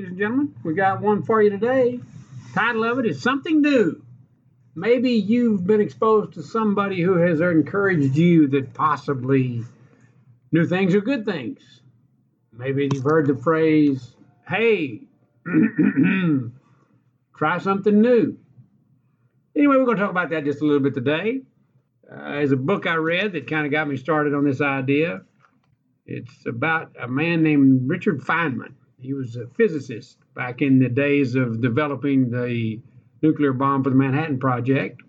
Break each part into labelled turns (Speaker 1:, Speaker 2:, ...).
Speaker 1: ladies and gentlemen. We got one for you today. Title of it is Something New. Maybe you've been exposed to somebody who has encouraged you that possibly new things are good things. Maybe you've heard the phrase, hey, try something new. Anyway, we're going to talk about that just a little bit today. Uh, there's a book I read that kind of got me started on this idea. It's about a man named Richard Feynman. He was a physicist back in the days of developing the nuclear bomb for the Manhattan Project.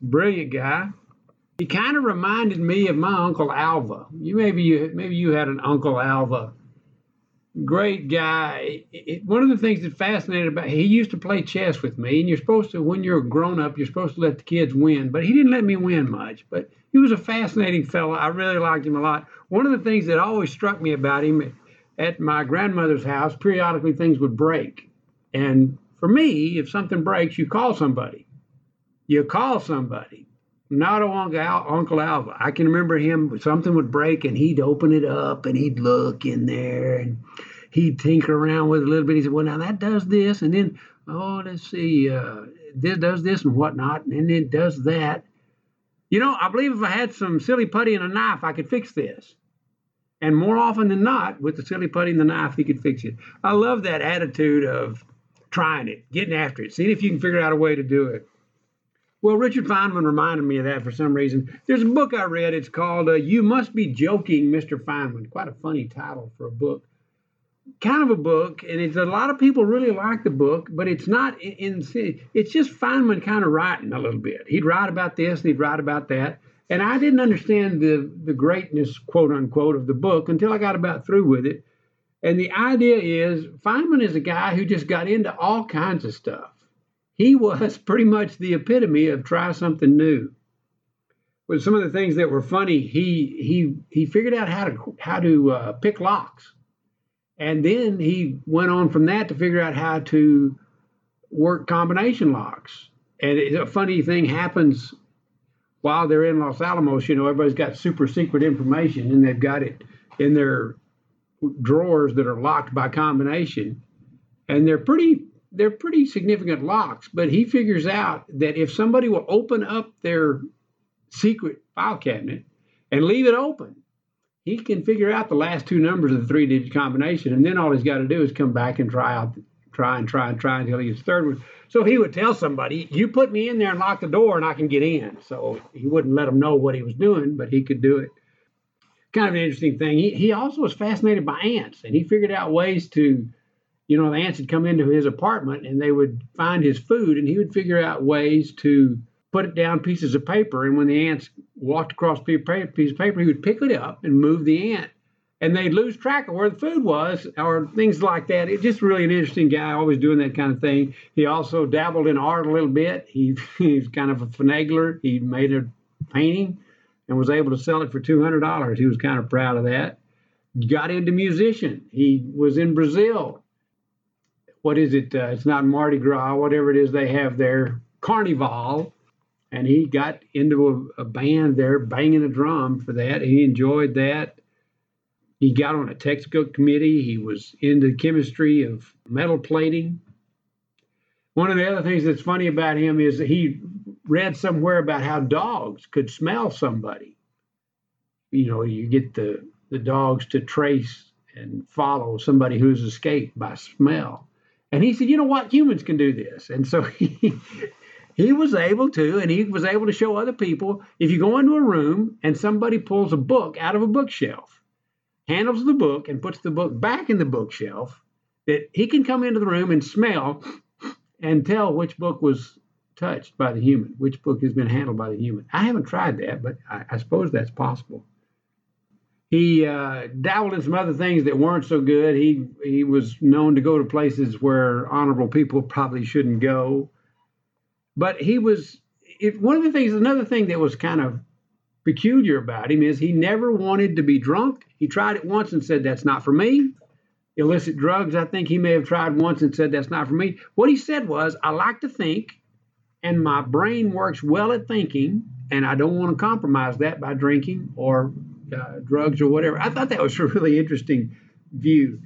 Speaker 1: Brilliant guy. He kind of reminded me of my uncle Alva. You maybe you maybe you had an uncle Alva great guy. It, one of the things that fascinated about he used to play chess with me, and you're supposed to when you're grown up, you're supposed to let the kids win, but he didn't let me win much. But he was a fascinating fellow. I really liked him a lot. One of the things that always struck me about him at my grandmother's house, periodically things would break, and for me, if something breaks, you call somebody. You call somebody. Not Uncle, Al, Alva. I can remember him. Something would break, and he'd open it up, and he'd look in there, and he'd tinker around with it a little bit. He said, "Well, now that does this, and then oh, let's see, uh, this does this and whatnot, and then it does that." You know, I believe if I had some silly putty and a knife, I could fix this. And more often than not, with the silly putty and the knife, he could fix it. I love that attitude of trying it, getting after it, seeing if you can figure out a way to do it. Well, Richard Feynman reminded me of that for some reason. There's a book I read. It's called uh, "You Must Be Joking, Mr. Feynman." Quite a funny title for a book. Kind of a book, and it's a lot of people really like the book, but it's not in. It's just Feynman kind of writing a little bit. He'd write about this and he'd write about that, and I didn't understand the the greatness, quote unquote, of the book until I got about through with it. And the idea is Feynman is a guy who just got into all kinds of stuff he was pretty much the epitome of try something new. With some of the things that were funny, he he he figured out how to how to uh, pick locks, and then he went on from that to figure out how to work combination locks. And a funny thing happens while they're in Los Alamos. You know, everybody's got super secret information, and they've got it in their drawers that are locked by combination, and they're pretty they're pretty significant locks, but he figures out that if somebody will open up their secret file cabinet and leave it open, he can figure out the last two numbers of the three digit combination. And then all he's got to do is come back and try out, try and try and try until he gets third one. So he would tell somebody, You put me in there and lock the door and I can get in. So he wouldn't let them know what he was doing, but he could do it. Kind of an interesting thing. He, he also was fascinated by ants and he figured out ways to you know, the ants would come into his apartment and they would find his food, and he would figure out ways to put it down pieces of paper. And when the ants walked across a piece of paper, he would pick it up and move the ant. And they'd lose track of where the food was or things like that. It's just really an interesting guy, always doing that kind of thing. He also dabbled in art a little bit. He, he's kind of a finagler. He made a painting and was able to sell it for $200. He was kind of proud of that. Got into musician. He was in Brazil what is it? Uh, it's not Mardi Gras, whatever it is they have there, Carnival. And he got into a, a band there, banging a drum for that. He enjoyed that. He got on a textbook committee. He was into the chemistry of metal plating. One of the other things that's funny about him is that he read somewhere about how dogs could smell somebody. You know, you get the, the dogs to trace and follow somebody who's escaped by smell. And he said, you know what, humans can do this. And so he he was able to, and he was able to show other people if you go into a room and somebody pulls a book out of a bookshelf, handles the book and puts the book back in the bookshelf, that he can come into the room and smell and tell which book was touched by the human, which book has been handled by the human. I haven't tried that, but I, I suppose that's possible. He uh, dabbled in some other things that weren't so good. He he was known to go to places where honorable people probably shouldn't go. But he was it, one of the things. Another thing that was kind of peculiar about him is he never wanted to be drunk. He tried it once and said, "That's not for me." Illicit drugs, I think he may have tried once and said, "That's not for me." What he said was, "I like to think, and my brain works well at thinking, and I don't want to compromise that by drinking or uh, drugs or whatever. I thought that was a really interesting view.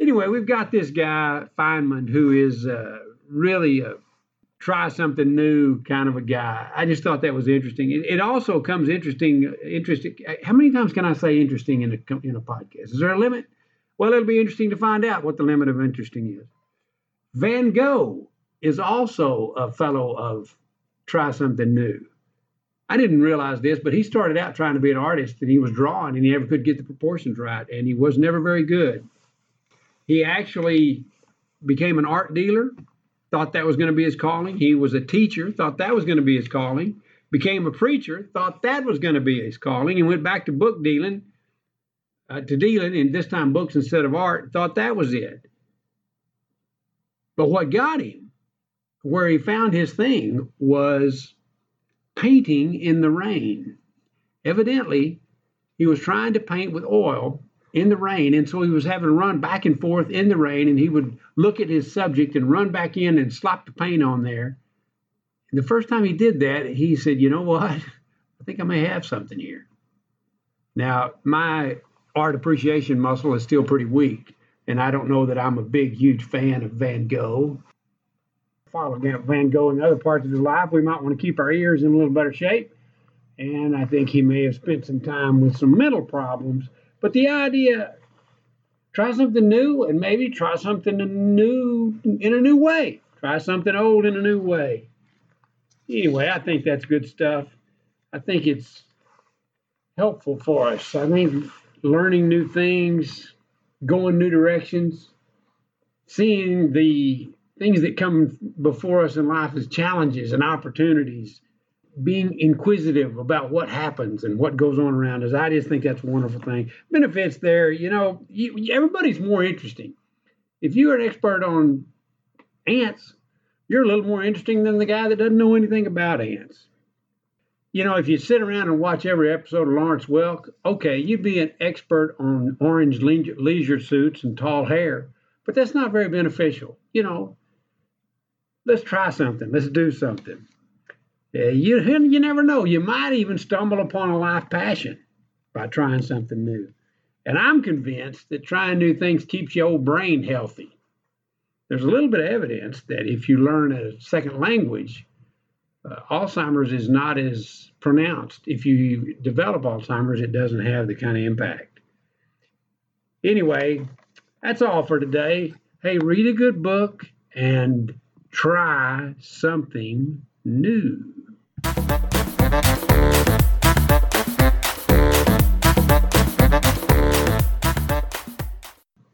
Speaker 1: Anyway, we've got this guy Feynman who is uh, really a try something new kind of a guy. I just thought that was interesting. It, it also comes interesting. Interesting. How many times can I say interesting in a in a podcast? Is there a limit? Well, it'll be interesting to find out what the limit of interesting is. Van Gogh is also a fellow of try something new. I didn't realize this, but he started out trying to be an artist and he was drawing and he never could get the proportions right and he was never very good. He actually became an art dealer, thought that was going to be his calling. He was a teacher, thought that was going to be his calling. Became a preacher, thought that was going to be his calling, and went back to book dealing, uh, to dealing, and this time books instead of art, thought that was it. But what got him, where he found his thing, was painting in the rain. Evidently, he was trying to paint with oil in the rain, and so he was having to run back and forth in the rain, and he would look at his subject and run back in and slop the paint on there. And the first time he did that, he said, You know what? I think I may have something here. Now, my art appreciation muscle is still pretty weak, and I don't know that I'm a big, huge fan of Van Gogh follow Van Gogh in other parts of his life, we might want to keep our ears in a little better shape. And I think he may have spent some time with some mental problems. But the idea, try something new and maybe try something new in a new way. Try something old in a new way. Anyway, I think that's good stuff. I think it's helpful for us. I think learning new things, going new directions, seeing the things that come before us in life as challenges and opportunities, being inquisitive about what happens and what goes on around us. I just think that's a wonderful thing. Benefits there, you know, you, everybody's more interesting. If you're an expert on ants, you're a little more interesting than the guy that doesn't know anything about ants. You know, if you sit around and watch every episode of Lawrence Welk, okay, you'd be an expert on orange leisure suits and tall hair, but that's not very beneficial. You know, let's try something. Let's do something. Yeah, you you never know. You might even stumble upon a life passion by trying something new. And I'm convinced that trying new things keeps your old brain healthy. There's a little bit of evidence that if you learn a second language, uh, Alzheimer's is not as pronounced. If you develop Alzheimer's, it doesn't have the kind of impact. Anyway, that's all for today. Hey, read a good book and try something new.